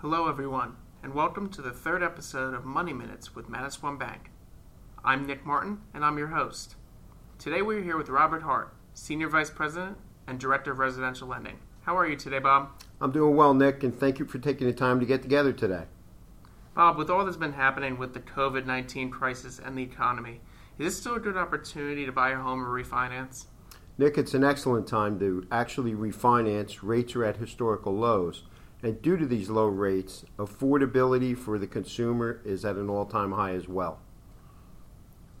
Hello, everyone, and welcome to the third episode of Money Minutes with Manasquan Bank. I'm Nick Martin, and I'm your host. Today we're here with Robert Hart, Senior Vice President and Director of Residential Lending. How are you today, Bob? I'm doing well, Nick, and thank you for taking the time to get together today. Bob, with all that's been happening with the COVID 19 crisis and the economy, is this still a good opportunity to buy a home or refinance? Nick, it's an excellent time to actually refinance. Rates are at historical lows. And due to these low rates, affordability for the consumer is at an all time high as well.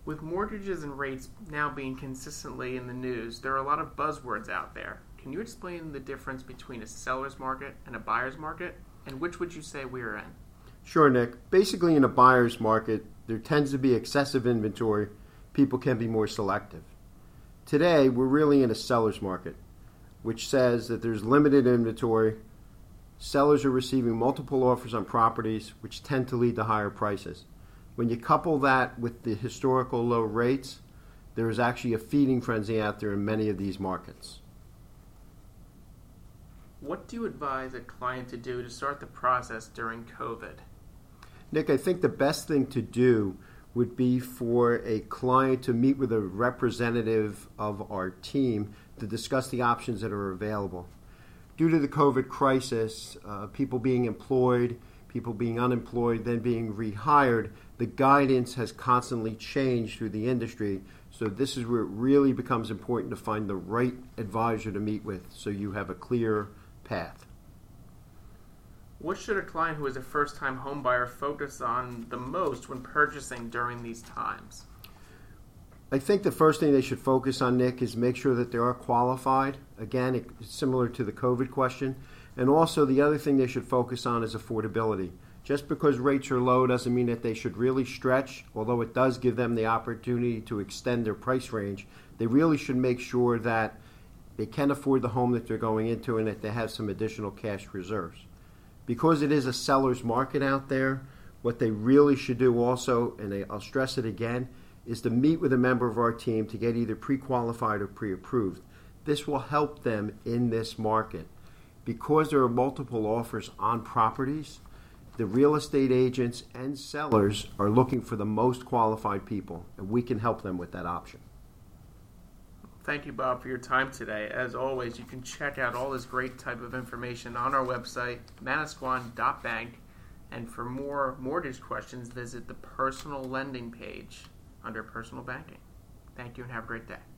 With mortgages and rates now being consistently in the news, there are a lot of buzzwords out there. Can you explain the difference between a seller's market and a buyer's market? And which would you say we are in? Sure, Nick. Basically, in a buyer's market, there tends to be excessive inventory. People can be more selective. Today, we're really in a seller's market, which says that there's limited inventory. Sellers are receiving multiple offers on properties, which tend to lead to higher prices. When you couple that with the historical low rates, there is actually a feeding frenzy out there in many of these markets. What do you advise a client to do to start the process during COVID? Nick, I think the best thing to do would be for a client to meet with a representative of our team to discuss the options that are available. Due to the COVID crisis, uh, people being employed, people being unemployed, then being rehired, the guidance has constantly changed through the industry. So, this is where it really becomes important to find the right advisor to meet with so you have a clear path. What should a client who is a first time homebuyer focus on the most when purchasing during these times? I think the first thing they should focus on, Nick, is make sure that they are qualified. Again, similar to the COVID question. And also, the other thing they should focus on is affordability. Just because rates are low doesn't mean that they should really stretch, although it does give them the opportunity to extend their price range. They really should make sure that they can afford the home that they're going into and that they have some additional cash reserves because it is a seller's market out there, what they really should do also, and I'll stress it again, is to meet with a member of our team to get either pre qualified or pre approved. This will help them in this market. Because there are multiple offers on properties, the real estate agents and sellers are looking for the most qualified people, and we can help them with that option. Thank you, Bob, for your time today. As always, you can check out all this great type of information on our website, manasquan.bank. And for more mortgage questions, visit the personal lending page under personal banking. Thank you and have a great day.